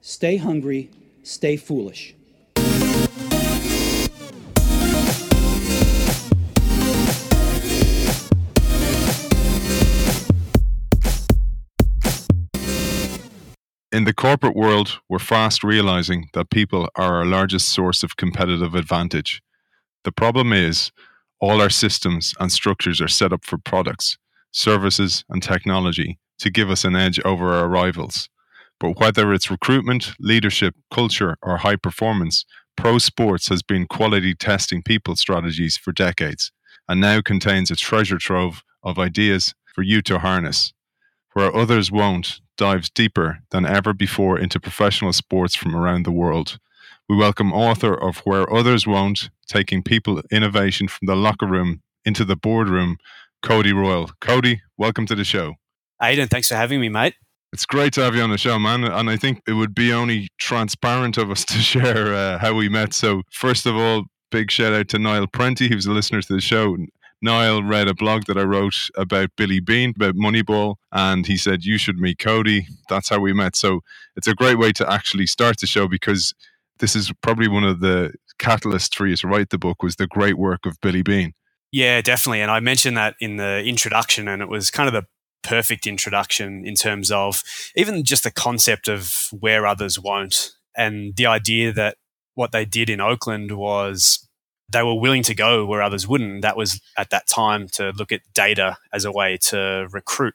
stay hungry, stay foolish. In the corporate world, we're fast realizing that people are our largest source of competitive advantage. The problem is, all our systems and structures are set up for products, services, and technology to give us an edge over our rivals. But whether it's recruitment, leadership, culture, or high performance, pro sports has been quality testing people strategies for decades and now contains a treasure trove of ideas for you to harness. Where others won't, dives deeper than ever before into professional sports from around the world. We welcome author of Where Others Won't, taking people innovation from the locker room into the boardroom, Cody Royle. Cody, welcome to the show. Aidan, thanks for having me, mate. It's great to have you on the show, man. And I think it would be only transparent of us to share uh, how we met. So, first of all, big shout out to Niall Prenty, who's a listener to the show. Niall read a blog that I wrote about Billy Beane, about Moneyball, and he said, You should meet Cody. That's how we met. So it's a great way to actually start the show because this is probably one of the catalysts for you to write the book was the great work of Billy Beane. Yeah, definitely. And I mentioned that in the introduction, and it was kind of the perfect introduction in terms of even just the concept of where others won't and the idea that what they did in Oakland was they were willing to go where others wouldn't. That was at that time to look at data as a way to recruit.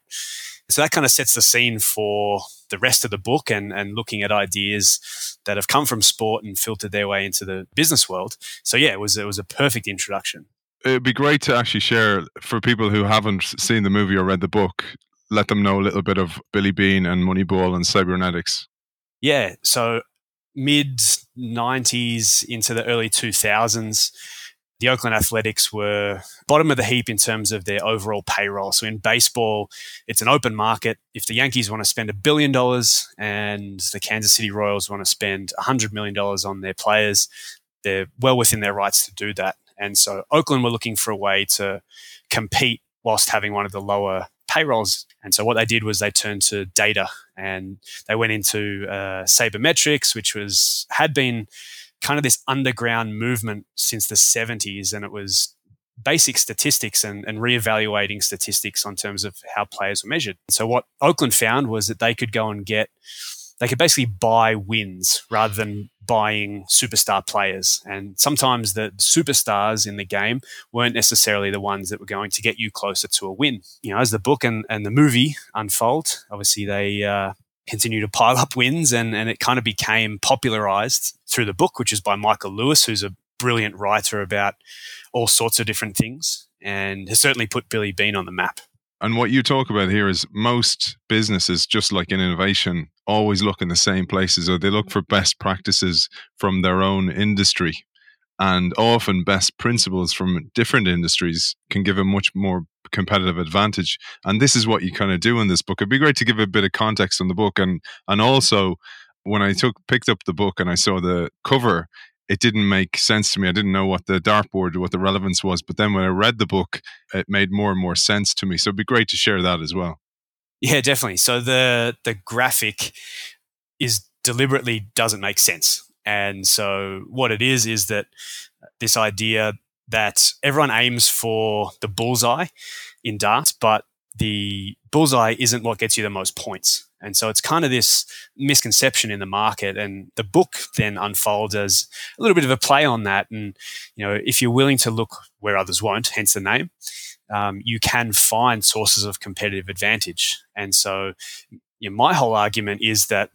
So that kind of sets the scene for the rest of the book and, and looking at ideas that have come from sport and filtered their way into the business world. So yeah, it was it was a perfect introduction. It'd be great to actually share for people who haven't seen the movie or read the book, let them know a little bit of Billy Beane and Moneyball and sabermetrics. Yeah. So mid 90s into the early 2000s, the Oakland Athletics were bottom of the heap in terms of their overall payroll. So in baseball, it's an open market. If the Yankees want to spend a billion dollars and the Kansas City Royals want to spend $100 million on their players, they're well within their rights to do that. And so Oakland were looking for a way to compete whilst having one of the lower payrolls. And so what they did was they turned to data and they went into uh, sabermetrics, which was had been kind of this underground movement since the 70s, and it was basic statistics and, and reevaluating statistics on terms of how players were measured. So what Oakland found was that they could go and get they could basically buy wins rather than buying superstar players. And sometimes the superstars in the game weren't necessarily the ones that were going to get you closer to a win. You know, as the book and, and the movie unfold, obviously they uh, continue to pile up wins and, and it kind of became popularized through the book, which is by Michael Lewis, who's a brilliant writer about all sorts of different things and has certainly put Billy Beane on the map. And what you talk about here is most businesses, just like in innovation, always look in the same places or they look for best practices from their own industry. And often, best principles from different industries can give a much more competitive advantage. And this is what you kind of do in this book. It'd be great to give a bit of context on the book. And, and also, when I took picked up the book and I saw the cover, it didn't make sense to me. I didn't know what the dartboard, what the relevance was. But then when I read the book, it made more and more sense to me. So it'd be great to share that as well. Yeah, definitely. So the the graphic is deliberately doesn't make sense. And so what it is is that this idea that everyone aims for the bullseye in darts, but the bullseye isn't what gets you the most points. And so it's kind of this misconception in the market. And the book then unfolds as a little bit of a play on that. And, you know, if you're willing to look where others won't, hence the name, um, you can find sources of competitive advantage. And so you know, my whole argument is that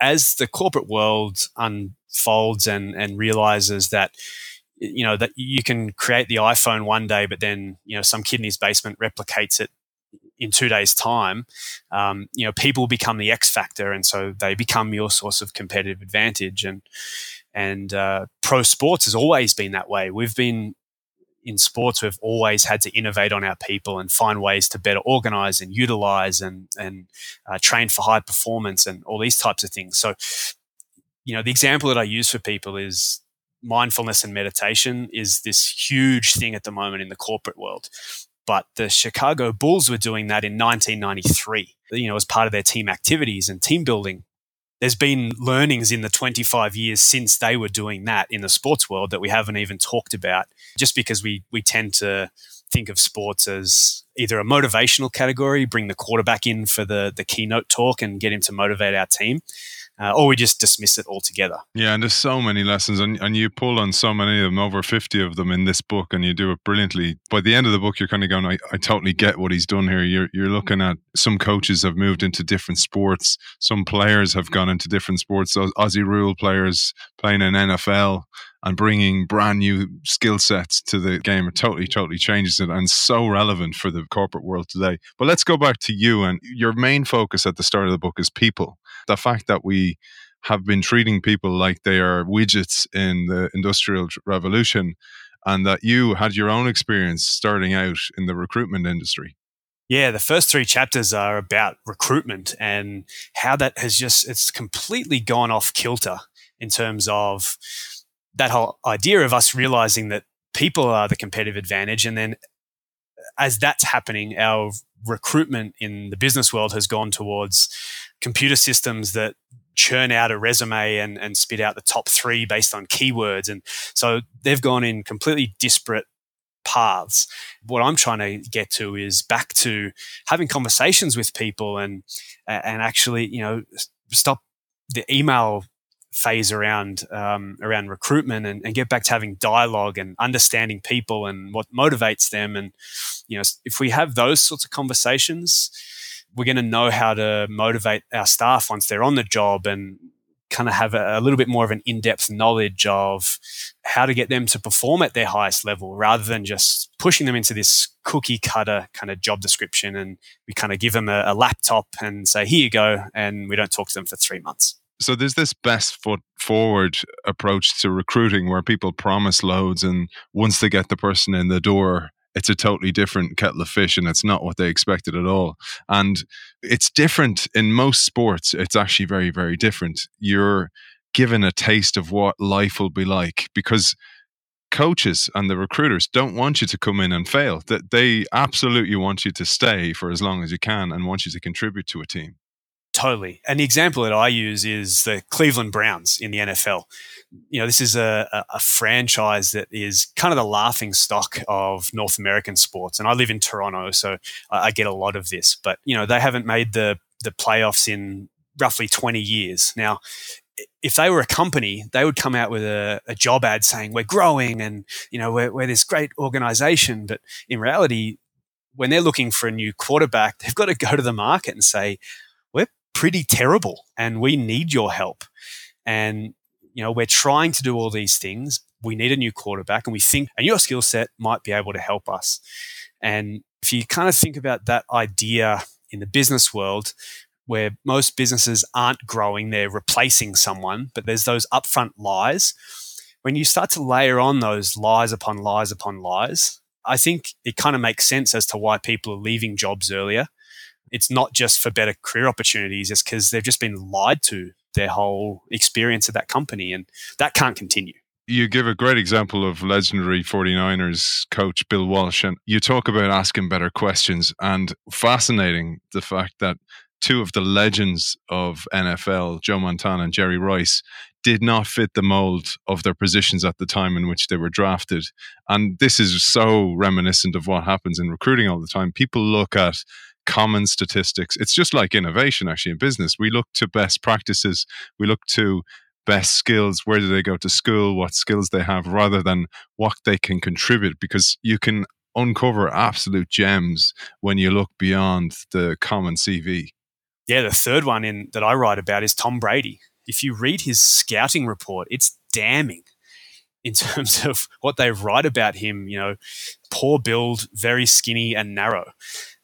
as the corporate world unfolds and, and realizes that you know that you can create the iPhone one day, but then you know some kid in his basement replicates it in two days' time. Um, you know, people become the X factor, and so they become your source of competitive advantage. And and uh, pro sports has always been that way. We've been in sports we've always had to innovate on our people and find ways to better organize and utilize and and uh, train for high performance and all these types of things so you know the example that i use for people is mindfulness and meditation is this huge thing at the moment in the corporate world but the chicago bulls were doing that in 1993 you know as part of their team activities and team building. There's been learnings in the 25 years since they were doing that in the sports world that we haven't even talked about just because we we tend to think of sports as either a motivational category bring the quarterback in for the the keynote talk and get him to motivate our team uh, or we just dismiss it altogether. Yeah, and there's so many lessons, and, and you pull on so many of them, over 50 of them in this book, and you do it brilliantly. By the end of the book, you're kind of going, I, I totally get what he's done here. You're, you're looking at some coaches have moved into different sports, some players have gone into different sports, so Aussie rule players playing in NFL and bringing brand new skill sets to the game. It totally, totally changes it and so relevant for the corporate world today. But let's go back to you and your main focus at the start of the book is people. The fact that we have been treating people like they are widgets in the industrial revolution and that you had your own experience starting out in the recruitment industry. Yeah, the first three chapters are about recruitment and how that has just it's completely gone off kilter in terms of that whole idea of us realizing that people are the competitive advantage and then as that's happening our recruitment in the business world has gone towards computer systems that churn out a resume and, and spit out the top three based on keywords. And so they've gone in completely disparate paths. What i'm trying to get to is back to having conversations with people and and actually you know stop the email phase around um, around recruitment and, and, get back to having dialogue and understanding people and what motivates them. And you know if we have those sorts of conversations we're going to know how to motivate our staff once they're on the job and kind of have a, a, little bit more of an in-depth knowledge of how to get them to perform at their highest level rather than just pushing them into this cookie cutter kind of job description and we kind of give them a, a laptop and say here you go and we don't talk to them for three months. So there's this best foot forward approach to recruiting where people promise loads and once they get the person in the door it's a totally different kettle of fish and it's not what they expected at all. And it's different in most sports it's actually very very different. You're given a taste of what life will be like because coaches and the recruiters don't want you to come in and fail. That they absolutely want you to stay for as long as you can and want you to contribute to a team Totally. And the example that I use is the Cleveland Browns in the NFL. You know, this is a, a, franchise that is kind of the laughing stock of North American sports. And I live in Toronto, so I, I get a lot of this. But, you know, they haven't made the, the playoffs in roughly 20 years. Now, if they were a company, they would come out with a, a job ad saying, we're growing and, you know, we're, we're this great organization. But in reality, when they're looking for a new quarterback, they've got to go to the market and say, pretty terrible and we need your help. And, you know, we're trying to do all these things. We need a new quarterback and we think, and your skill set might be able to help us. And if you kind of think about that idea in the business world, where most businesses aren't growing, they're replacing someone, but there's those upfront lies. When you start to layer on those lies upon lies upon lies, I think it kind of makes sense as to why people are leaving jobs earlier it's not just for better career opportunities, it's because they've just been lied to their whole experience at that company. And that can't continue. You give a great example of legendary 49ers coach Bill Walsh, and you talk about asking better questions. And fascinating the fact that two of the legends of NFL, Joe Montana and Jerry Rice, did not fit the mold of their positions at the time in which they were drafted. And this is so reminiscent of what happens in recruiting all the time. People look at common statistics. It's just like innovation, actually, in business. We look to best practices, we look to best skills, where do they go to school, what skills they have, rather than what they can contribute, because you can uncover absolute gems when you look beyond the common CV. Yeah, the third one in that I write about is Tom Brady. If you read his scouting report, it's damning in terms of what they write about him. You know, poor build, very skinny and narrow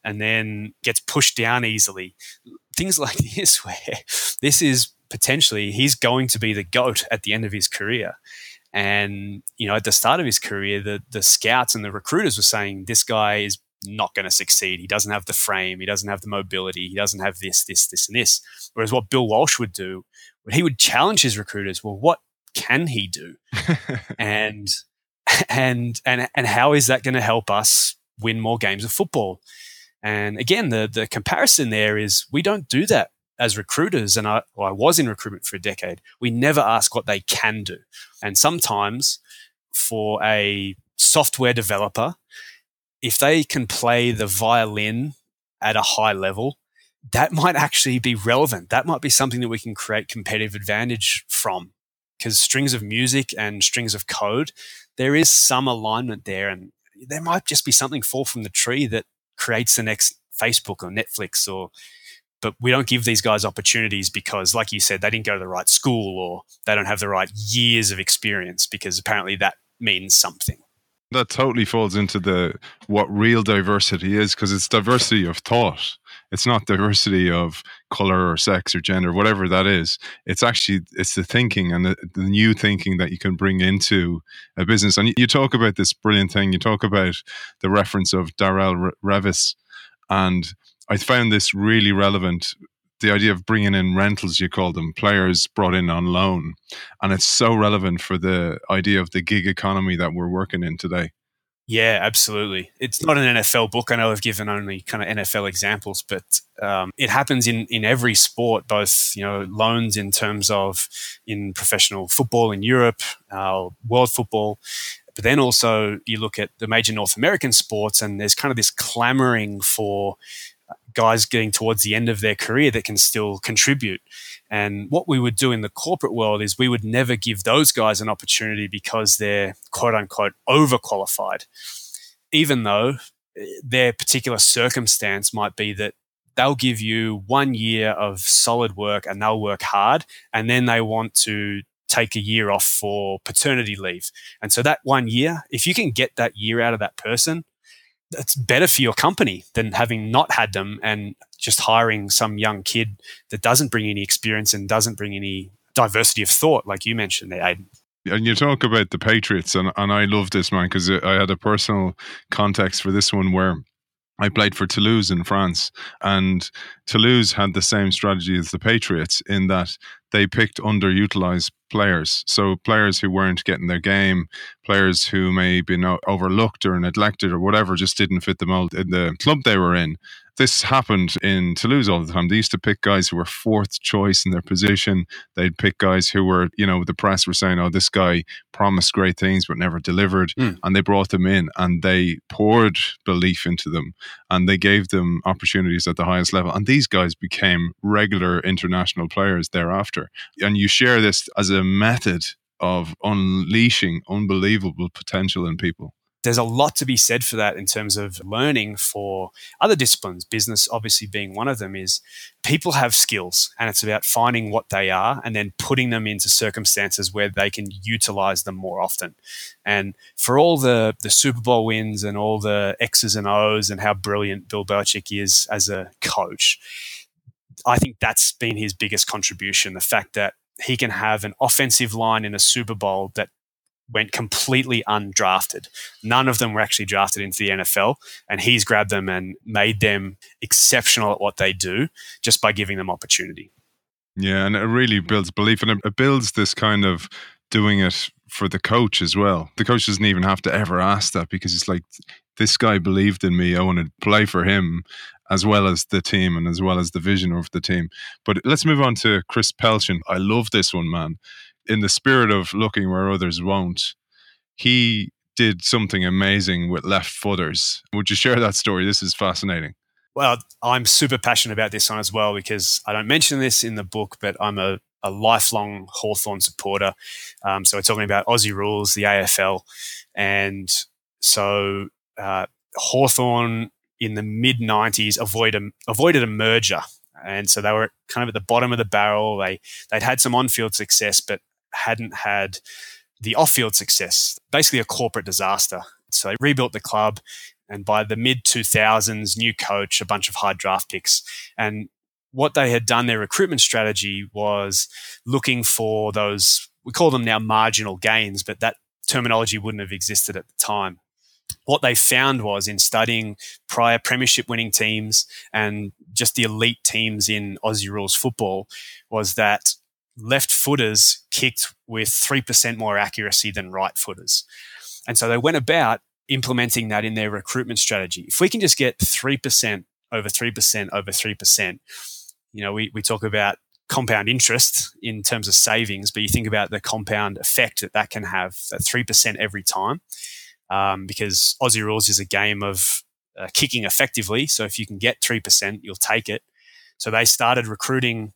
and then gets pushed down easily. Things like this, where this is potentially he's going to be the goat at the end of his career. And you know, at the start of his career, the the scouts and the recruiters were saying this guy is not going to succeed. He doesn't have the frame. He doesn't have the mobility. He doesn't have this, this, this, and this. Whereas what Bill Walsh would do, he would challenge his recruiters. Well, what can he do? and and and and how is that going to help us win more games of football? And again, the the comparison there is we don't do that as recruiters, and I, well, I was in recruitment for a decade, we never ask what they can do. And sometimes for a software developer, if they can play the violin at a high level, that might actually be relevant. That might be something that we can create competitive advantage from. Because strings of music and strings of code, there is some alignment there. And there might just be something fall from the tree that creates the next Facebook or Netflix or but we don't give these guys opportunities because like you said they didn't go to the right school or they don't have the right years of experience because apparently that means something. That totally falls into the what real diversity is because it's diversity of thought it's not diversity of color or sex or gender whatever that is. It's actually it's the thinking and the, the new thinking that you can bring into a business. And you, talk about this brilliant thing. You talk about the reference of darrelle revis. And i found this really relevant. The idea of bringing in rentals, you call them, players brought in on loan. And it's so relevant for the idea of the gig economy that we're working in today. Yeah, absolutely. It's not an NFL book. I know I've given only kind of NFL examples, but um, it happens in, in every sport, both, you know, loans in terms of in professional football in Europe, uh, world football, but then also you look at the major North American sports and there's kind of this clamoring for guys getting towards the end of their career that can still contribute. And what we would do in the corporate world is we would never give those guys an opportunity because they're quote unquote overqualified, even though eh, their particular circumstance might be that they'll give you one year of solid work and they'll work hard and then they want to take a year off for paternity leave. And so that one year, if you can get that year out of that person, it's better for your company than having not had them and just hiring some young kid that doesn't bring any experience and doesn't bring any diversity of thought, like you mentioned there, Aidan. And you talk about the Patriots, and, and I love this, man, because I had a personal context for this one where I played for Toulouse in France, and Toulouse had the same strategy as the Patriots in that they picked underutilized players. So players who weren't getting their game, players who may been overlooked or neglected or whatever, just didn't fit the mold in the club they were in this happened in Toulouse all the time. They used to pick guys who were fourth choice in their position. They'd pick guys who were, you know, the press were saying, oh, this guy promised great things but never delivered. Mm. And they brought them in and they poured belief into them and they gave them opportunities at the highest level. And these guys became regular international players thereafter. And you share this as a method of unleashing unbelievable potential in people there's a lot to be said for that in terms of learning for other disciplines. Business obviously being one of them is people have skills and it's about finding what they are and then putting them into circumstances where they can utilize them more often. And for all the the super bowl wins and all the x's and o's and how brilliant bill belichick is as a coach i think that's been his biggest contribution. The fact that he can have an offensive line in a super bowl that went completely undrafted. None of them were actually drafted into the NFL, and he's grabbed them and made them exceptional at what they do just by giving them opportunity. Yeah, and it really builds belief, and it builds this kind of doing it for the coach as well. The coach doesn't even have to ever ask that because it's like this guy believed in me. I want to play for him as well as the team and as well as the vision of the team. But let's move on to Chris Pelchen. I love this one, man in the spirit of looking where others won't, he did something amazing with left footers. Would you share that story? This is fascinating. Well, I'm super passionate about this one as well because I don't mention this in the book, but I'm a, a lifelong Hawthorn supporter. Um, so we're talking about Aussie rules, the AFL. And so uh, Hawthorn in the mid 90s avoid avoided a merger. And so they were kind of at the bottom of the barrel. They, they'd had some on field success, but hadn't had the off field success, basically a corporate disaster. So they rebuilt the club. And by the mid 2000s, new coach, a bunch of high draft picks. And what they had done, their recruitment strategy was looking for those, we call them now marginal gains, but that terminology wouldn't have existed at the time. What they found was in studying prior premiership winning teams and just the elite teams in Aussie rules football was that left footers kicked with 3% more accuracy than right footers. And so they went about implementing that in their recruitment strategy. If we can just get 3% over 3% over 3%, You know, we, we talk about compound interest in terms of savings, but you think about the compound effect that that can have at 3% every time. Um, because Aussie Rules is a game of uh, kicking effectively. So if you can get 3%, you'll take it. So they started recruiting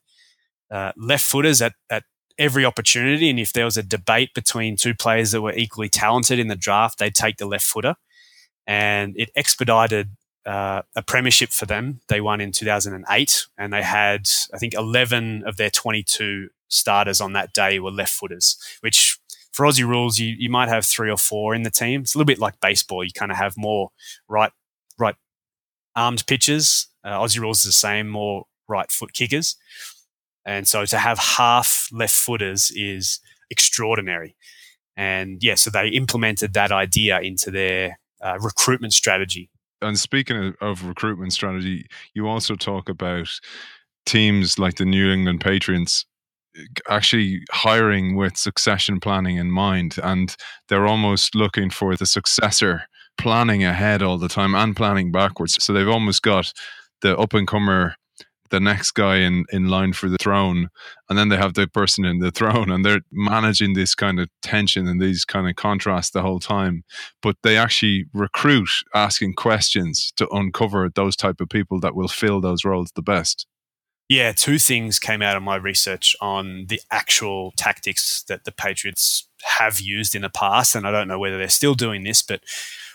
uh, left footers at, at every opportunity. And if there was a debate between two players that were equally talented in the draft, they'd take the left footer. And it expedited uh, a premiership for them. They won in 2008, and they had, I think, 11 of their 22 starters on that day were left footers, which for Aussie rules, you, you might have three or four in the team. It's a little bit like baseball. You kind of have more right right armed pitchers. Uh, Aussie rules is the same, more right foot kickers. And so to have half left footers is extraordinary. And yeah, so they implemented that idea into their uh, recruitment strategy. And speaking of, of recruitment strategy, you also talk about teams like the New England Patriots actually hiring with succession planning in mind and they're almost looking for the successor planning ahead all the time and planning backwards so they've almost got the up and comer the next guy in, in line for the throne and then they have the person in the throne and they're managing this kind of tension and these kind of contrasts the whole time but they actually recruit asking questions to uncover those type of people that will fill those roles the best yeah, two things came out of my research on the actual tactics that the Patriots have used in the past, and I don't know whether they're still doing this, but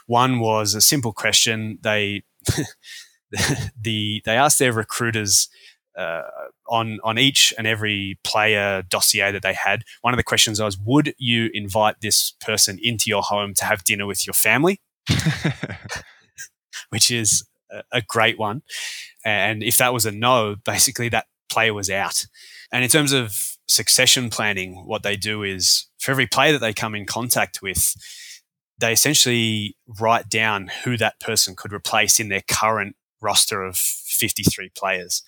one was a simple question. They the they asked their recruiters uh, on on each and every player dossier that they had. One of the questions was, "Would you invite this person into your home to have dinner with your family?" Which is a great one. And if that was a no, basically that player was out. And in terms of succession planning, what they do is for every player that they come in contact with, they essentially write down who that person could replace in their current roster of 53 players.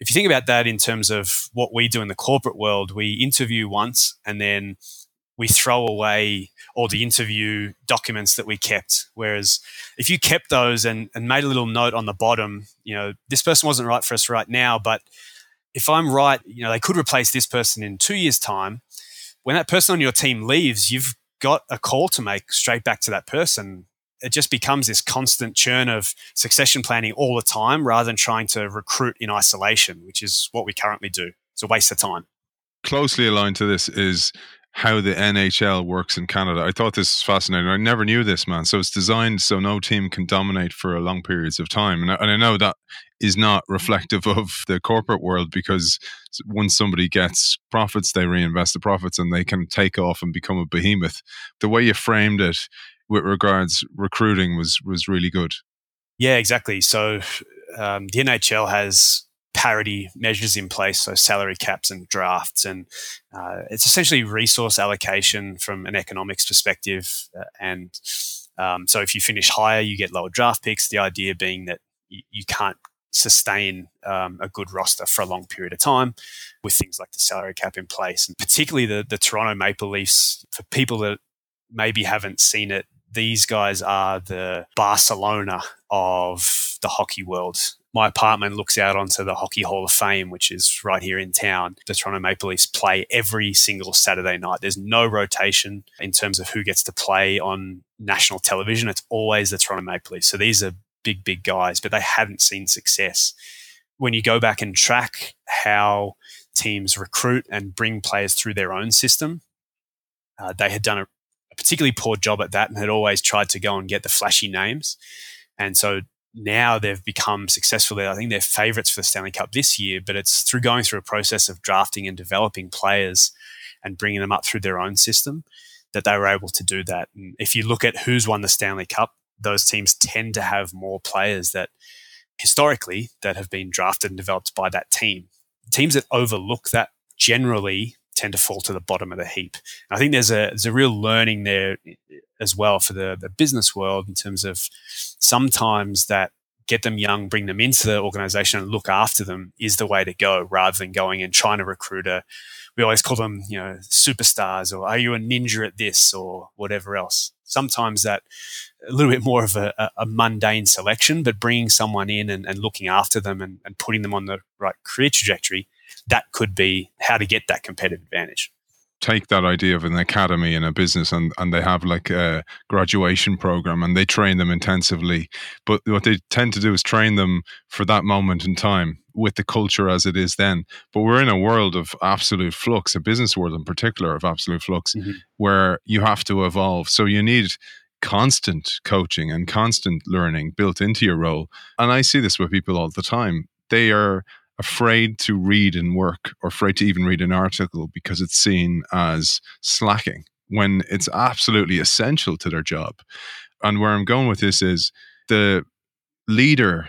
If you think about that in terms of what we do in the corporate world, we interview once and then we throw away all the interview documents that we kept. Whereas if you kept those and, and made a little note on the bottom, you know, this person wasn't right for us right now, but if I'm right, you know, they could replace this person in two years' time. When that person on your team leaves, you've got a call to make straight back to that person. It just becomes this constant churn of succession planning all the time rather than trying to recruit in isolation, which is what we currently do. It's a waste of time. Closely aligned to this is how the NHL works in Canada. I thought this was fascinating. I never knew this, man. So it's designed so no team can dominate for long periods of time. And I, and I know that is not reflective of the corporate world because once somebody gets profits, they reinvest the profits and they can take off and become a behemoth. The way you framed it with regards recruiting was was really good. Yeah, exactly. So um, the NHL has parity measures in place, so salary caps and drafts, and uh, it's essentially resource allocation from an economics perspective. Uh, and um, so, if you finish higher, you get lower draft picks. The idea being that y- you can't sustain um, a good roster for a long period of time with things like the salary cap in place, and particularly the the Toronto Maple Leafs. For people that maybe haven't seen it, these guys are the Barcelona of the hockey world my apartment looks out onto the Hockey Hall of Fame, which is right here in town. The Toronto Maple Leafs play every single Saturday night. There's no rotation in terms of who gets to play on national television. It's always the Toronto Maple Leafs. So these are big, big guys, but they haven't seen success. When you go back and track how teams recruit and bring players through their own system, uh, they had done a, particularly poor job at that and had always tried to go and get the flashy names. And so now they've become successful. I think they're favourites for the Stanley Cup this year, but it's through going through a process of drafting and developing players and bringing them up through their own system that they were able to do that. And if you look at who's won the Stanley Cup, those teams tend to have more players that historically that have been drafted and developed by that team. Teams that overlook that generally tend to fall to the bottom of the heap. And I think there's a there's a real learning there as well for the, the business world in terms of sometimes that get them young, bring them into the organization and look after them is the way to go rather than going and trying to recruit a, we always call them, you know, superstars or are you a ninja at this or whatever else. Sometimes that a little bit more of a, a mundane selection, but bringing someone in and, and looking after them and, and putting them on the right career trajectory, that could be how to get that competitive advantage take that idea of an academy in a business and, and they have like a graduation program and they train them intensively. But what they tend to do is train them for that moment in time with the culture as it is then. But we're in a world of absolute flux, a business world in particular of absolute flux, mm-hmm. where you have to evolve. So you need constant coaching and constant learning built into your role. And I see this with people all the time. They are afraid to read and work or afraid to even read an article because it's seen as slacking when it's absolutely essential to their job. And where I'm going with this is the leader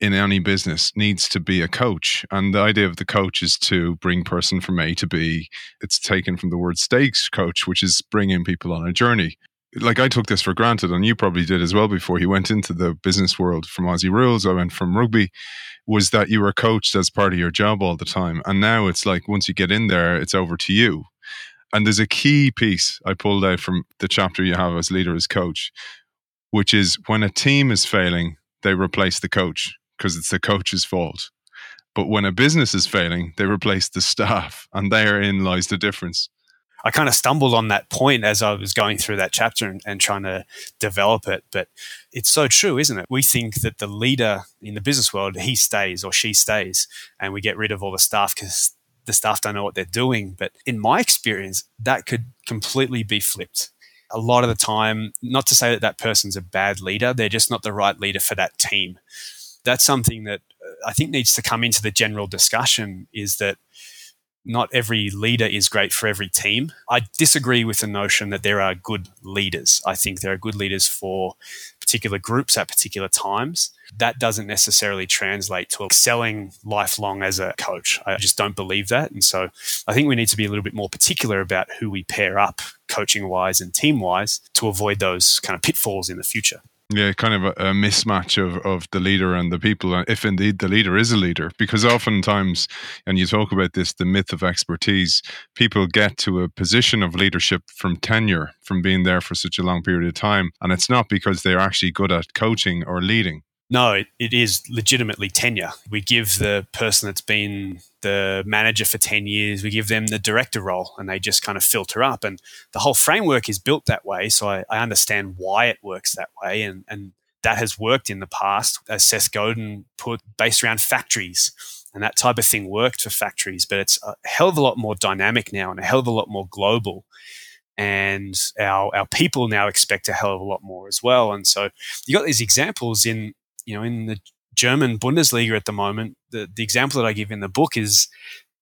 in any business needs to be a coach. And the idea of the coach is to bring person from A to B. It's taken from the word stakes coach, which is bringing people on a journey. Like I took this for granted, and you probably did as well before you went into the business world from Aussie Rules. I went from rugby was that you were coached as part of your job all the time. And now it's like once you get in there, it's over to you. And there's a key piece I pulled out from the chapter you have as leader as coach, which is when a team is failing, they replace the coach because it's the coach's fault. But when a business is failing, they replace the staff. And therein lies the difference. I kind of stumbled on that point as I was going through that chapter and, and, trying to develop it. But it's so true, isn't it? We think that the leader in the business world, he stays or she stays, and we get rid of all the staff because the staff don't know what they're doing. But in my experience, that could completely be flipped. A lot of the time, not to say that that person's a bad leader, they're just not the right leader for that team. That's something that uh, I think needs to come into the general discussion is that not every leader is great for every team. I disagree with the notion that there are good leaders. I think there are good leaders for particular groups at particular times. That doesn't necessarily translate to excelling lifelong as a coach. I just don't believe that. And so I think we need to be a little bit more particular about who we pair up coaching wise and team wise to avoid those kind of pitfalls in the future. Yeah, kind of a, a, mismatch of, of the leader and the people, uh, if indeed the leader is a leader. Because oftentimes, and you talk about this, the myth of expertise, people get to a position of leadership from tenure, from being there for such a long period of time. And it's not because they're actually good at coaching or leading. No, it, it is legitimately tenure. We give the person that's been the manager for 10 years, we give them the director role and they just kind of filter up. And the whole framework is built that way. So I, I understand why it works that way. And, and that has worked in the past, as Seth Godin put, based around factories. And that type of thing worked for factories, but it's a hell of a lot more dynamic now and a hell of a lot more global and our our people now expect a hell of a lot more as well. And so you got these examples in you know, in the German Bundesliga at the moment, the, the example that I give in the book is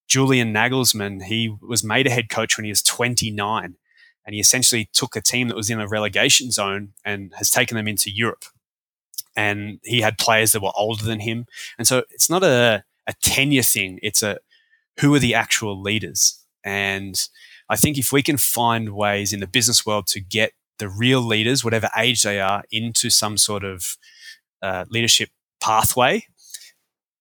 Julian Nagelsmann. He was made a head coach when he was 29, and he essentially took a team that was in a relegation zone and has taken them into Europe. And he had players that were older than him. And so it's not a, a tenure thing, it's a who are the actual leaders. And I think if we can find ways in the business world to get the real leaders, whatever age they are, into some sort of uh, leadership pathway,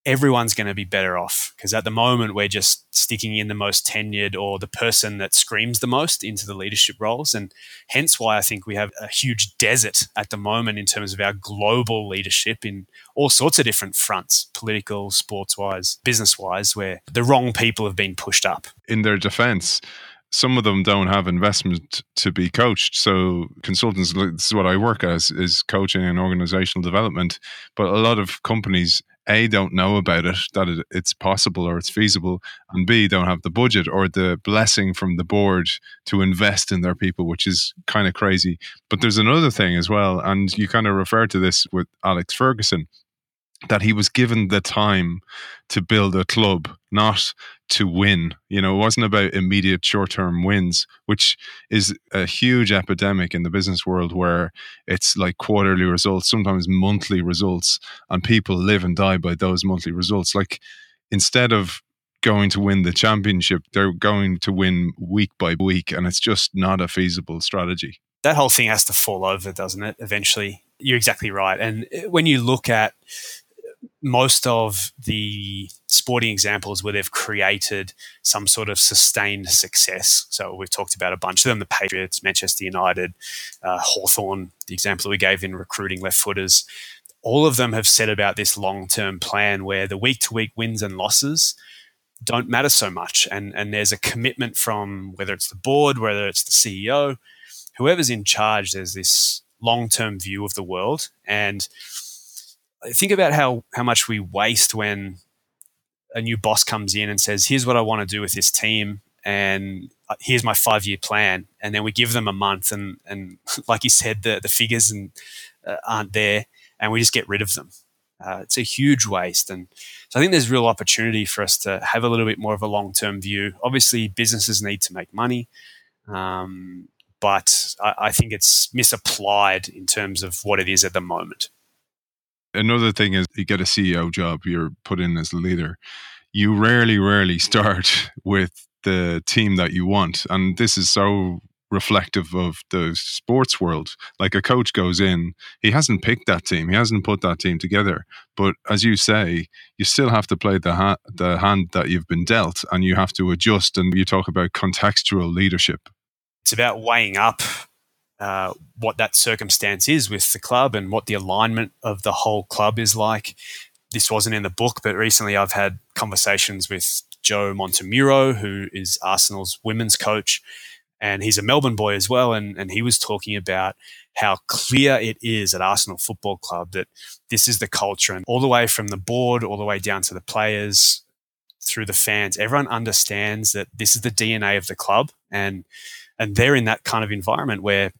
everyone's going to be better off. Because at the moment we're just sticking in the most tenured or the person that screams the most into the leadership roles. And hence why i think we have a huge desert at the moment in terms of our global leadership in all sorts of different fronts political sports wise business wise where the wrong people have been pushed up. In their defense some of them don't have investment to be coached. So consultants, this is what I work as, is coaching and organizational development. But a lot of companies, A, don't know about it, that it, it's possible or it's feasible, and B, don't have the budget or the blessing from the board to invest in their people, which is kind of crazy. But there's another thing as well, and you kind of refer to this with Alex Ferguson that he was given the time to build a club, not to win. You know, it wasn't about immediate short term wins, which is a huge epidemic in the business world where it's like quarterly results, sometimes monthly results, and people live and die by those monthly results. Like instead of going to win the championship, they're going to win week by week, and it's just not a feasible strategy. That whole thing has to fall over, doesn't it, eventually? You're exactly right. And eh, when you look at most of the sporting examples where they've created some sort of sustained success. So we've talked about a bunch of them: the Patriots, Manchester United, uh, Hawthorn, the example we gave in recruiting left footers. All of them have said about this long-term plan where the week-to-week wins and losses don't matter so much, and and there's a commitment from whether it's the board, whether it's the CEO, whoever's in charge. There's this long-term view of the world and think about how how much we waste when a new boss comes in and says, "Here's what I want to do with this team." And uh, here's my five year plan, and then we give them a month, and and like you said, the the figures and uh, aren't there, and we just get rid of them. Uh, it's a huge waste, and so I think there's real opportunity for us to have a little bit more of a long term view. Obviously, businesses need to make money, um, but I, I think it's misapplied in terms of what it is at the moment. Another thing is you get a CEO job, you're put in as a leader. You rarely, rarely start with the team that you want. And this is so reflective of the sports world. Like a coach goes in, he hasn't picked that team, he hasn't put that team together. But as you say, you still have to play the ha- the hand that you've been dealt, and you have to adjust. And you talk about contextual leadership. It's about weighing up uh, what that circumstance is with the club and what the alignment of the whole club is like. This wasn't in the book, but recently I've had conversations with Joe Montemurro, who is Arsenal's women's coach, and he's a Melbourne boy as well. And, and he was talking about how clear it is at Arsenal Football Club that this is the culture, and all the way from the board, all the way down to the players, through the fans, everyone understands that this is the DNA of the club, and and they're in that kind of environment where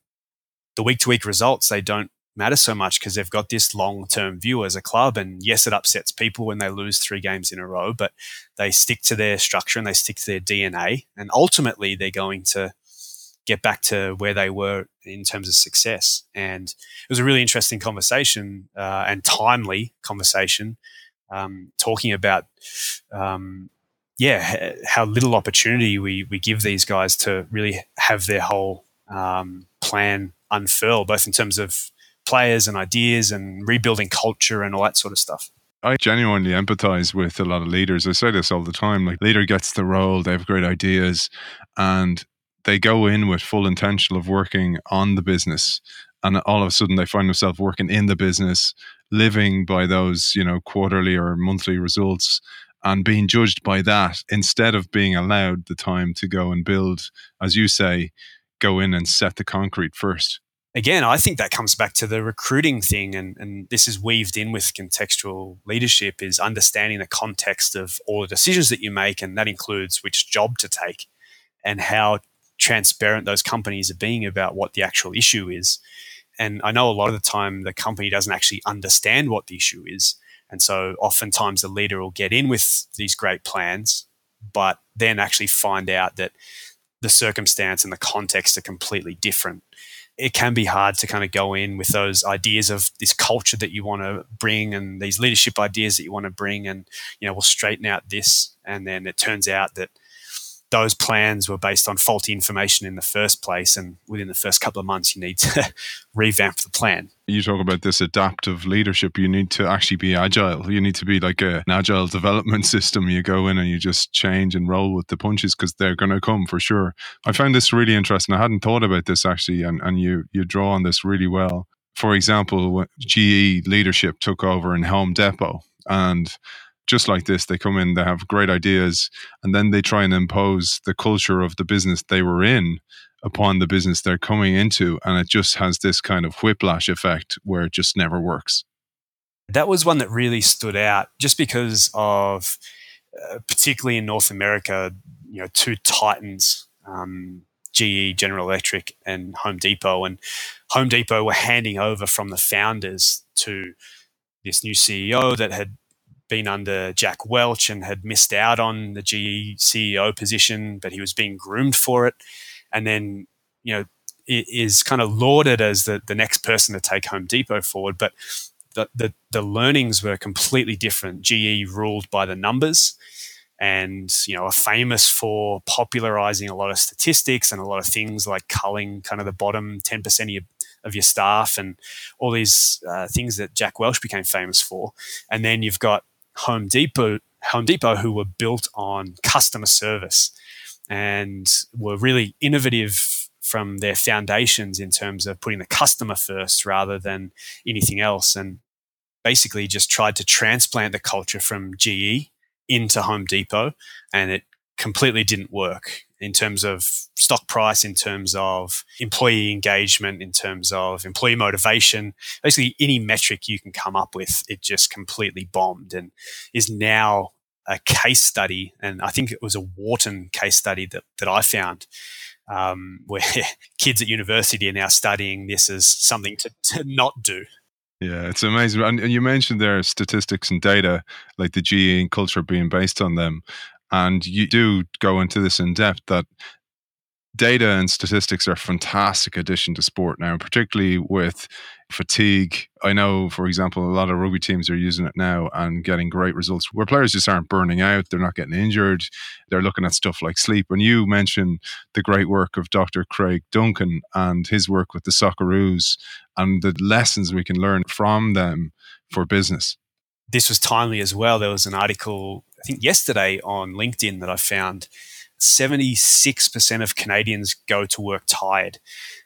the week to week results, they don't matter so much because they've got this long term view as a club. And yes, it upsets people when they lose three games in a row, but they stick to their structure and they stick to their DNA. And ultimately, they're going to get back to where they were in terms of success. And it was a really interesting conversation uh, and timely conversation, um, talking about. Um, yeah, how little opportunity we, we give these guys to really have their whole um, plan unfurl, both in terms of players and ideas and rebuilding culture and all that sort of stuff. I genuinely empathize with a lot of leaders. I say this all the time. Like leader gets the role, they have great ideas, and they go in with full intention of working on the business. And all of a sudden they find themselves working in the business, living by those, you know, quarterly or monthly results and being judged by that instead of being allowed the time to go and build, as you say, go in and set the concrete first again, I think that comes back to the recruiting thing, and, and this is weaved in with contextual leadership is understanding the context of all the decisions that you make, and that includes which job to take and how transparent those companies are being about what the actual issue is. And I know a lot of the time the company doesn't actually understand what the issue is. And so oftentimes the leader will get in with these great plans, but then actually find out that the circumstance and the context are completely different. It can be hard to kind of go in with those ideas of this culture that you want to bring and these leadership ideas that you want to bring and you know we'll straighten out this. And then it turns out that those plans were based on faulty information in the first place and within the first couple of months you need to revamp the plan. You talk about this adaptive leadership. You need to actually be agile. You need to be like a, an agile development system. You go in and you just change and roll with the punches because they're going to come for sure. I found this really interesting. I hadn't thought about this actually and, and you you draw on this really well. For example ge leadership took over in home depot and just like this they come in they have great ideas and then they try and impose the culture of the business they were in upon the business they're coming into. And it just has this kind of whiplash effect where it just never works. That was one that really stood out just because of, uh, particularly in North America, you know, two titans, um, GE, General Electric, and Home Depot. And Home Depot were handing over from the founders to this new CEO that had been under Jack Welch and had missed out on the GE CEO position, but he was being groomed for it and then you know is kind of lauded as the, the next person to take Home Depot forward. But the, the, the learnings were completely different. GE ruled by the numbers, and you know are famous for popularizing a lot of statistics and a lot of things like culling kind of the bottom 10% of your of your staff and all these uh, things that Jack Welch became famous for. And then you've got Home Depot, Home Depot, who were built on customer service and were really innovative from their foundations in terms of putting the customer first rather than anything else. And basically just tried to transplant the culture from GE into Home Depot, and it completely didn't work in terms of stock price, in terms of employee engagement, in terms of employee motivation. Basically, any metric you can come up with, it just completely bombed and is now a case study. And I think it was a Wharton case study that, that I found. Um, where kids at university are now studying this as something to, to not do. Yeah, it's amazing. And, you mentioned there statistics and data, like the GE and culture being based on them. And you do go into this in depth that data and statistics are a fantastic addition to sport now, particularly with fatigue. I know, for example, a lot of rugby teams are using it now and getting great results where players just aren't burning out, they're not getting injured, they're looking at stuff like sleep. And you mentioned the great work of Dr. Craig Duncan and his work with the Socceroos and the lessons we can learn from them for business. This was timely as well. There was an article, I think yesterday on LinkedIn that I found 76% of Canadians go to work tired.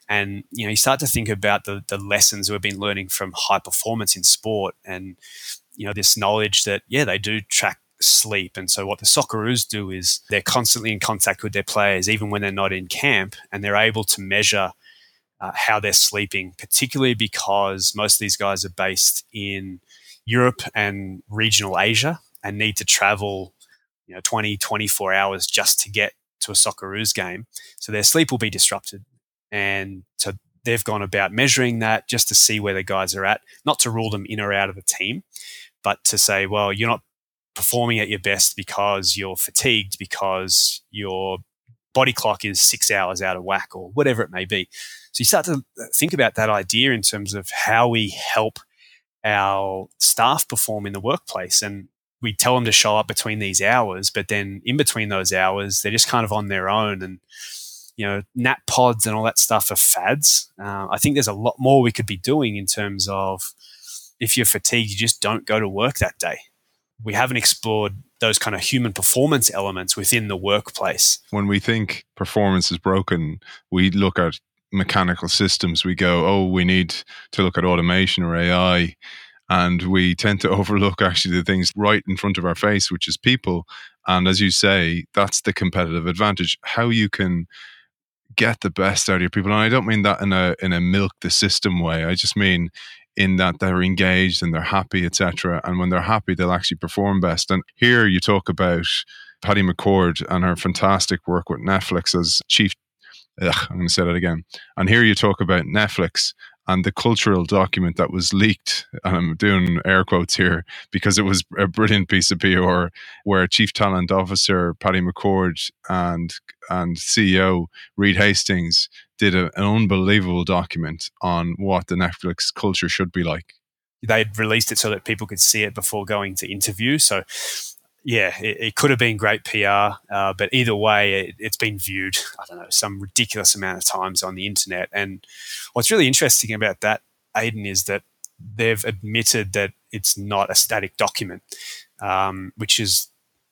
And you know, you start to think about the the lessons we've been learning from high performance in sport, and you know, this knowledge that yeah, they do track sleep. And so what the Socceroos do is they're constantly in contact with their players, even when they're not in camp, and they're able to measure uh, how they're sleeping, particularly because most of these guys are based in Europe and regional Asia and need to travel, you know, 20, 24 hours just to get to a Socceroos game. So their sleep will be disrupted. And so they've gone about measuring that just to see where the guys are at, not to rule them in or out of the team, but to say, well, you're not performing at your best because you're fatigued, because your body clock is six hours out of whack, or whatever it may be. So you start to think about that idea in terms of how we help our staff perform in the workplace. And we tell them to show up between these hours, but then in between those hours, they're just kind of on their own. And you know, nap pods and all that stuff are fads. Uh, I think there's a lot more we could be doing in terms of if you're fatigued, you just don't go to work that day. We haven't explored those kind of human performance elements within the workplace. When we think performance is broken, we look at mechanical systems. We go, oh, we need to look at automation or AI. And we tend to overlook actually the things right in front of our face, which is people. And as you say, that's the competitive advantage. How you can get the best out of your people. And I don't mean that in a in a milk the system way. I just mean in that they're engaged and they're happy, etc. And when they're happy, they'll actually perform best. And here you talk about Patty McCord and her fantastic work with Netflix as chief. Ugh, I'm going to say that again. And here you talk about Netflix and the cultural document that was leaked, and I'm doing air quotes here because it was a brilliant piece of PR where Chief Talent Officer Patty McCord and and CEO Reed Hastings did a, an unbelievable document on what the Netflix culture should be like. They'd released it so that people could see it before going to interview. So yeah, it, it, could have been great PR, uh, but either way, it, has been viewed, I don't know, some ridiculous amount of times on the internet. And what's really interesting about that, Aiden, is that they've admitted that it's not a static document, um, which is,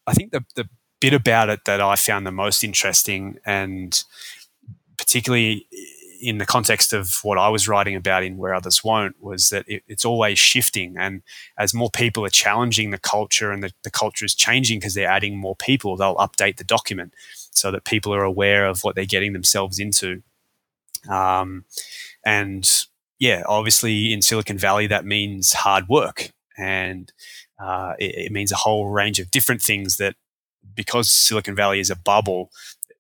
I think, the, the bit about it that I found the most interesting and particularly in the context of what I was writing about in Where Others Won't was that it, it's always shifting. And as more people are challenging the culture and the, the culture is changing because they're adding more people, they'll update the document so that people are aware of what they're getting themselves into. Um, and yeah, obviously in Silicon Valley, that means hard work. And uh, it, it means a whole range of different things that because Silicon Valley is a bubble,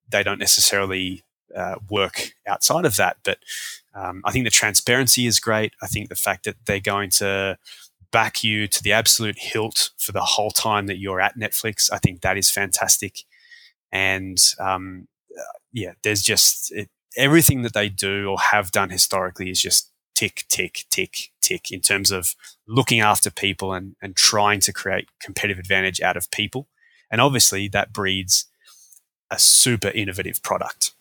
they don't necessarily uh, work outside of that. But um, I think the transparency is great. I think the fact that they're going to back you to the absolute hilt for the whole time that you're at Netflix, I think that is fantastic. And um, uh, yeah, there's just it, everything that they do or have done historically is just tick, tick, tick, tick in terms of looking after people and, and trying to create competitive advantage out of people And obviously, that breeds a super innovative product.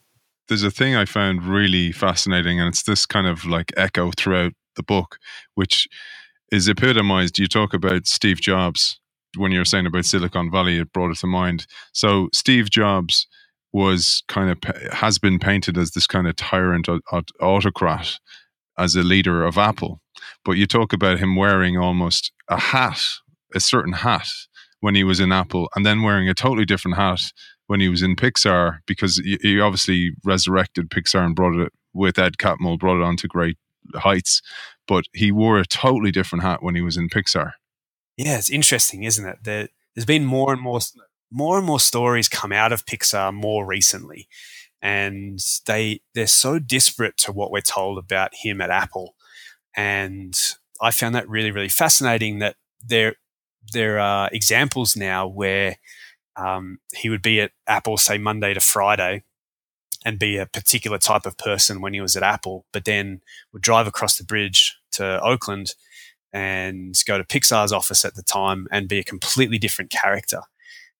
There's a thing I found really fascinating, and it's this kind of like echo throughout the book, which is epitomized. You talk about Steve Jobs when you were saying about Silicon Valley, it brought it to mind. So Steve Jobs was kind of has been painted as this kind of tyrant autocrat as a leader of Apple. But you talk about him wearing almost a hat, a certain hat when he was in Apple, and then wearing a totally different hat when he was in Pixar, because he obviously resurrected Pixar and brought it with Ed Catmull, brought it on to great heights. But he wore a totally different hat when he was in Pixar. Yeah, it's interesting, isn't it? There, there's been more and more, more and more stories come out of Pixar more recently, and they they're so disparate to what we're told about him at Apple. And I found that really, really fascinating. That there there are examples now where um, he would be at Apple, say Monday to Friday, and be a particular type of person when he was at Apple, but then would drive across the bridge to Oakland and go to Pixar's office at the time and be a completely different character.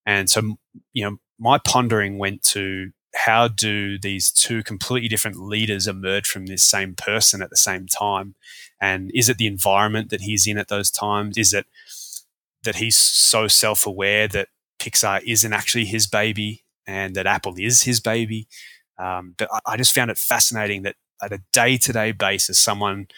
And so, you know, my pondering went to how do these two completely different leaders emerge from this same person at the same time? And is it the environment that he's in at those times? Is it that he's so self aware that Pixar isn't actually his baby and that Apple is his baby? Um, but I, I just found it fascinating that at a day to day basis, someone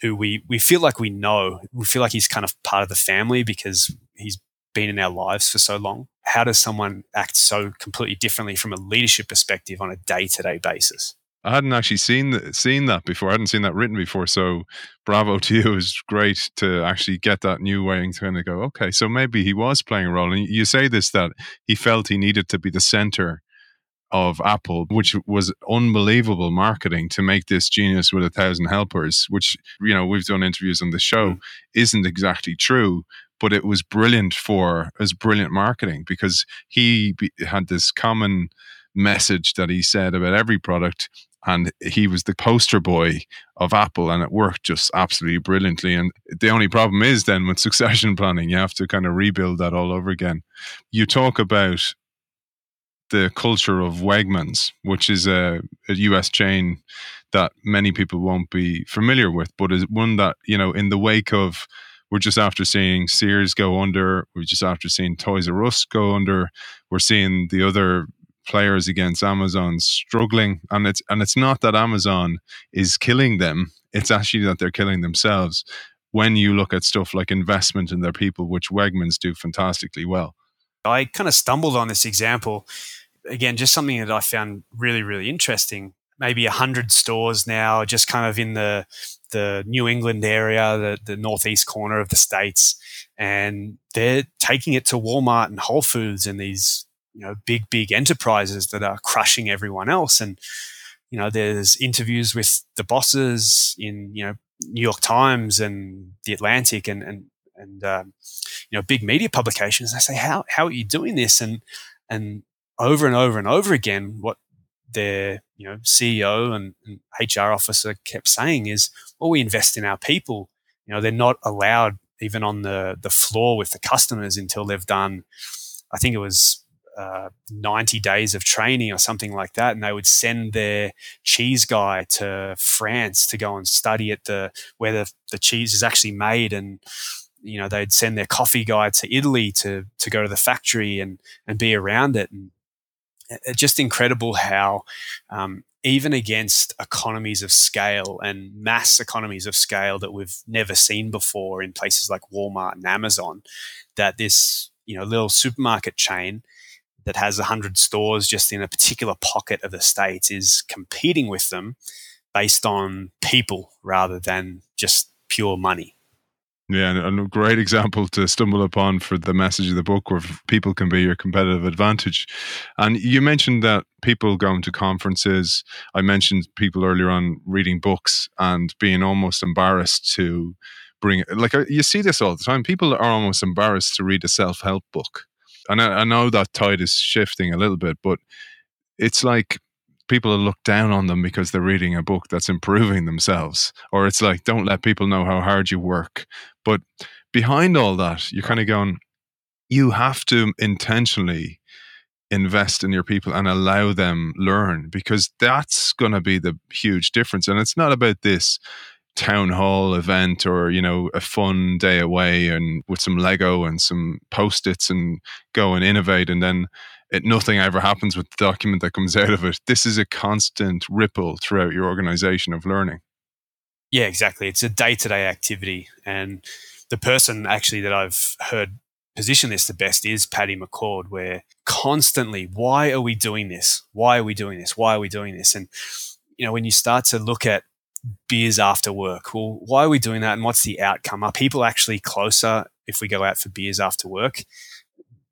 who we we feel like we know, we feel like he's kind of part of the family because he's been in our lives for so long. How does someone act so completely differently from a leadership perspective on a day to day basis? I hadn't actually seen the, seen that before. I hadn't seen that written before. So, bravo to you! It was great to actually get that new way and kind of go, okay, so maybe he was playing a role. And you say this that he felt he needed to be the center of Apple, which was unbelievable marketing to make this genius with a thousand helpers, which, you know, we've done interviews on the show, mm. isn't exactly true. But it was brilliant for, as brilliant marketing because he be, had this common message that he said about every product and he was the poster boy of Apple, and it worked just absolutely brilliantly. And the only problem is then with succession planning, you have to kind of rebuild that all over again. You talk about the culture of Wegmans, which is a, a, US chain that many people won't be familiar with, but is one that, you know, in the wake of, we're just after seeing Sears go under, we're just after seeing Toys R Us go under, we're seeing the other players against Amazon struggling. And it's, and it's not that Amazon is killing them, it's actually that they're killing themselves when you look at stuff like investment in their people, which Wegmans do fantastically well. I kind of stumbled on this example again, just something that I found really, really interesting. Maybe a hundred stores now, just kind of in the the New England area, the, the northeast corner of the states, and they're taking it to Walmart and Whole Foods and these you know big, big enterprises that are crushing everyone else. And you know, there's interviews with the bosses in you know New York Times and the Atlantic and and and um, you know big media publications. They say, how how are you doing this? And and over and over and over again, what their you know CEO and, and, HR officer kept saying is, "Well, we invest in our people. You know, they're not allowed even on the the floor with the customers until they've done. I think it was uh, 90 days of training or something like that, and they would send their cheese guy to France to go and study at the where the, the cheese is actually made and." You know, they'd send their coffee guy to Italy to to go to the factory and and be around it. And it's just incredible how um, even against economies of scale and mass economies of scale that we've never seen before in places like Walmart and Amazon, that this you know little supermarket chain that has 100 stores just in a particular pocket of the states is competing with them based on people rather than just pure money. Yeah, and a great example to stumble upon for the message of the book where people can be your competitive advantage. And you mentioned that people going to conferences. I mentioned people earlier on reading books and being almost embarrassed to bring it. Like uh, you see this all the time. People are almost embarrassed to read a self help book. And I, I know that tide is shifting a little bit, but it's like people look down on them because they're reading a book that's improving themselves or it's like don't let people know how hard you work. But behind all that you're kind of going you have to intentionally invest in your people and allow them learn because that's going to be the huge difference. And it's not about this town hall event or you know a fun day away and with some lego and some post-its and go and innovate and then it, nothing ever happens with the document that comes out of it this is a constant ripple throughout your organization of learning yeah exactly it's a day-to-day activity and the person actually that i've heard position this the best is Patty McCord, where constantly, why are we doing this? Why are we doing this? Why are we doing this? And, you know, when you start to look at beers after work, well, why are we doing that? And what's the outcome? Are people actually closer if we go out for beers after work?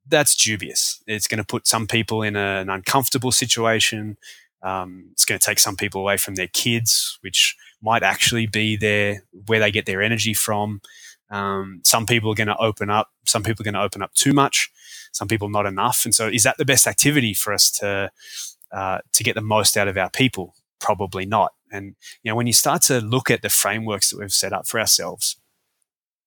That's dubious. It's going to put some people in an uncomfortable situation. Um, it's going to take some people away from their kids, which might actually be their where they get their energy from. Um, some people are going to open up. Some people are going to open up too much. Some people not enough. And so, is that the best activity for us to uh, to get the most out of our people? Probably not. And you know, when you start to look at the frameworks that we've set up for ourselves,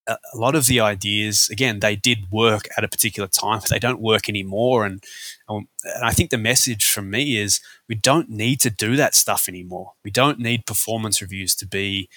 a, a lot of the ideas, again, they did work at a particular time, but they don't work anymore. And, um, and I think the message from me is we don't need to do that stuff anymore. We don't need performance reviews to be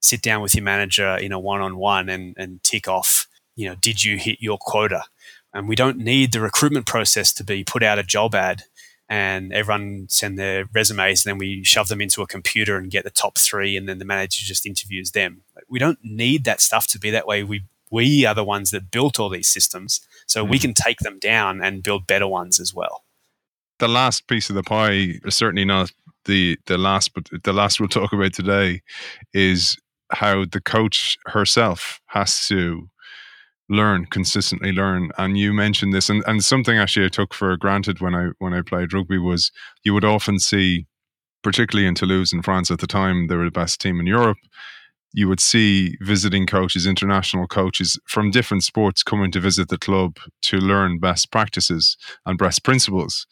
sit down with your manager in a one-on-one and, and tick off, you know, did you hit your quota? And we don't need the recruitment process to be put out a job ad and everyone send their resumes and then we shove them into a computer and get the top three and then the manager just interviews them. We don't need that stuff to be that way. We we are the ones that built all these systems. So mm-hmm. we can take them down and build better ones as well. The last piece of the pie certainly not the the last but the last we'll talk about today is how the coach herself has to learn consistently learn. And you mentioned this and, and something actually i took for granted when i when i played rugby was you would often see particularly in toulouse in france at the time they were the best team in europe. You would see visiting coaches international coaches from different sports coming to visit the club to learn best practices and best principles.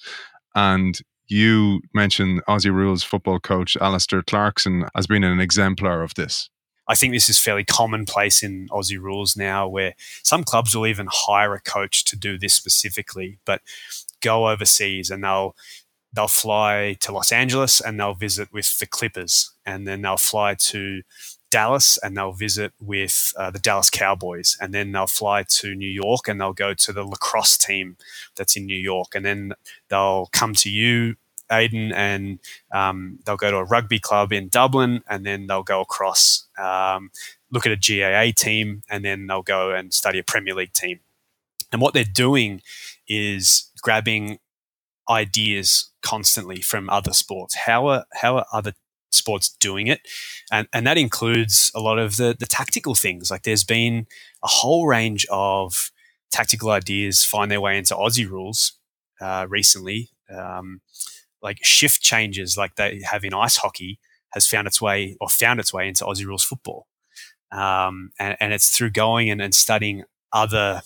And you mentioned aussie rules football coach alastair clarkson as being an exemplar of this I think this is fairly commonplace in Aussie rules now, where some clubs will even hire a coach to do this specifically, but go overseas and they'll they'll fly to Los Angeles and they'll visit with the Clippers, and then they'll fly to Dallas and they'll visit with uh, the Dallas Cowboys, and then they'll fly to New York and they'll go to the lacrosse team that's in New York, and then they'll come to you Aiden, and um, they'll go to a rugby club in Dublin, and then they'll go across, um, look at a GAA team, and then they'll go and study a Premier League team. And what they're doing is grabbing ideas constantly from other sports. How are how are other sports doing it? And and that includes a lot of the the tactical things. Like there's been a whole range of tactical ideas find their way into Aussie rules uh, recently. Um, like shift changes like they have in ice hockey has found its way or found its way into Aussie rules football. Um, and, and, it's through going and, and studying other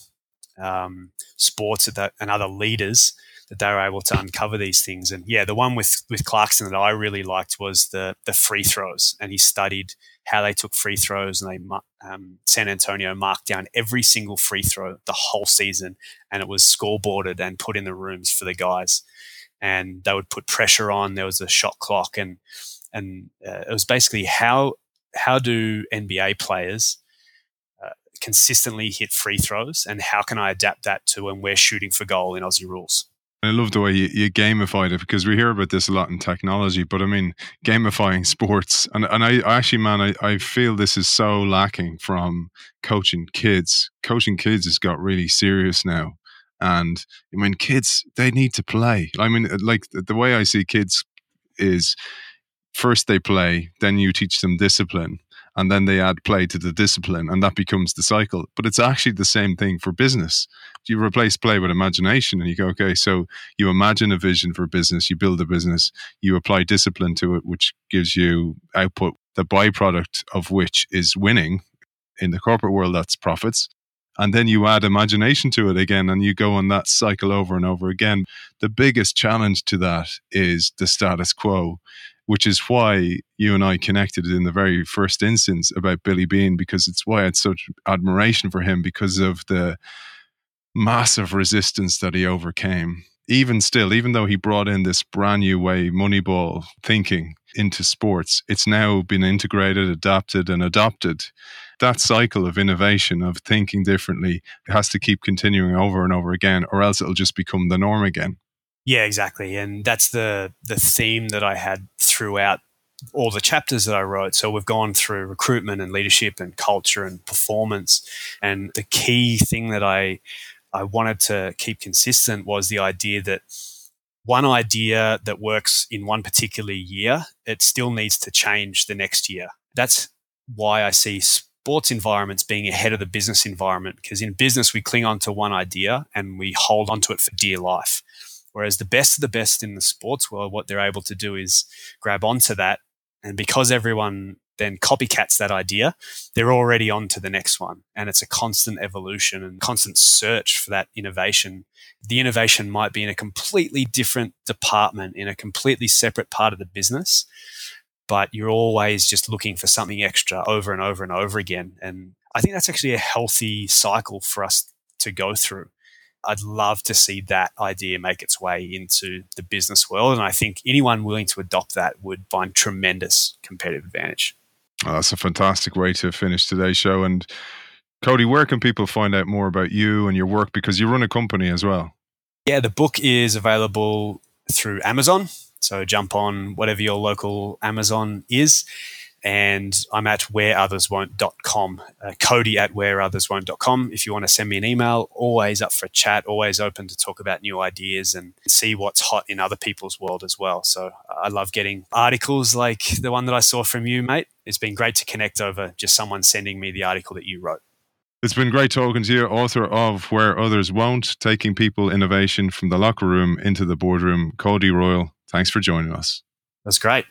um, sports that, and other leaders that they were able to uncover these things. And yeah, the one with with Clarkson that I really liked was the the free throws, and he studied how they took free throws and they um, San Antonio marked down every single free throw the whole season, and it was scoreboarded and put in the rooms for the guys and they would put pressure on. There was a shot clock, and and uh, it was basically how how do NBA players uh, consistently hit free throws, and how can I adapt that to when we're shooting for goal in Aussie rules? I love the way you, you, gamified it because we hear about this a lot in technology, but I mean, gamifying sports. And, and I, actually, man, I, I feel this is so lacking from coaching kids. Coaching kids has got really serious now. And I mean, kids, they need to play. I mean, uh, like the way I see kids is first they play, then you teach them discipline, and then they add play to the discipline, and that becomes the cycle. But it's actually the same thing for business. You replace play with imagination, and you go, okay, so you imagine a vision for business, you build a business, you apply discipline to it, which gives you output, the byproduct of which is winning. In the corporate world, that's profits and then you add imagination to it again and you go on that cycle over and over again the biggest challenge to that is the status quo which is why you and I connected in the very first instance about Billy Beane, because it's why I had such admiration for him because of the massive resistance that he overcame. Even still, even though he brought in this brand new way, Moneyball thinking into sports, it's now been integrated, adapted, and adopted. That cycle of innovation, of thinking differently, has to keep continuing over and over again, or else it'll just become the norm again. Yeah, exactly. And that's the the theme that I had throughout all the chapters that I wrote. So we've gone through recruitment and leadership and culture and performance. And the key thing that I I wanted to keep consistent was the idea that one idea that works in one particular year, it still needs to change the next year. That's why I see sports environments being ahead of the business environment because in business we cling on to one idea and we hold on to it for dear life. Whereas the best of the best in the sports world, what they're able to do is grab onto that and because everyone then copycats that idea, they're already on to the next one. And it's a constant evolution and constant search for that innovation. The innovation might be in a completely different department, in a completely separate part of the business, but you're always just looking for something extra over and over and over again. And I think that's actually a healthy cycle for us to go through. I'd love to see that idea make its way into the business world. And I think anyone willing to adopt that would find tremendous competitive advantage. Oh, that's a fantastic way to finish today's show. And Cody, where can people find out more about you and your work? Because you run a company as well. Yeah, the book is available through Amazon. So jump on whatever your local Amazon is and I'm at whereotherswon't.com. Uh, Cody at whereotherswon't.com. If you want to send me an email, always up for a chat, always open to talk about new ideas and see what's hot in other people's world as well. So I love getting articles like the one that I saw from you, mate. It's been great to connect over just someone sending me the article that you wrote. It's been great talking to you, author of Where Others Won't, taking people innovation from the locker room into the boardroom. Cody Royle, thanks for joining us. That's great.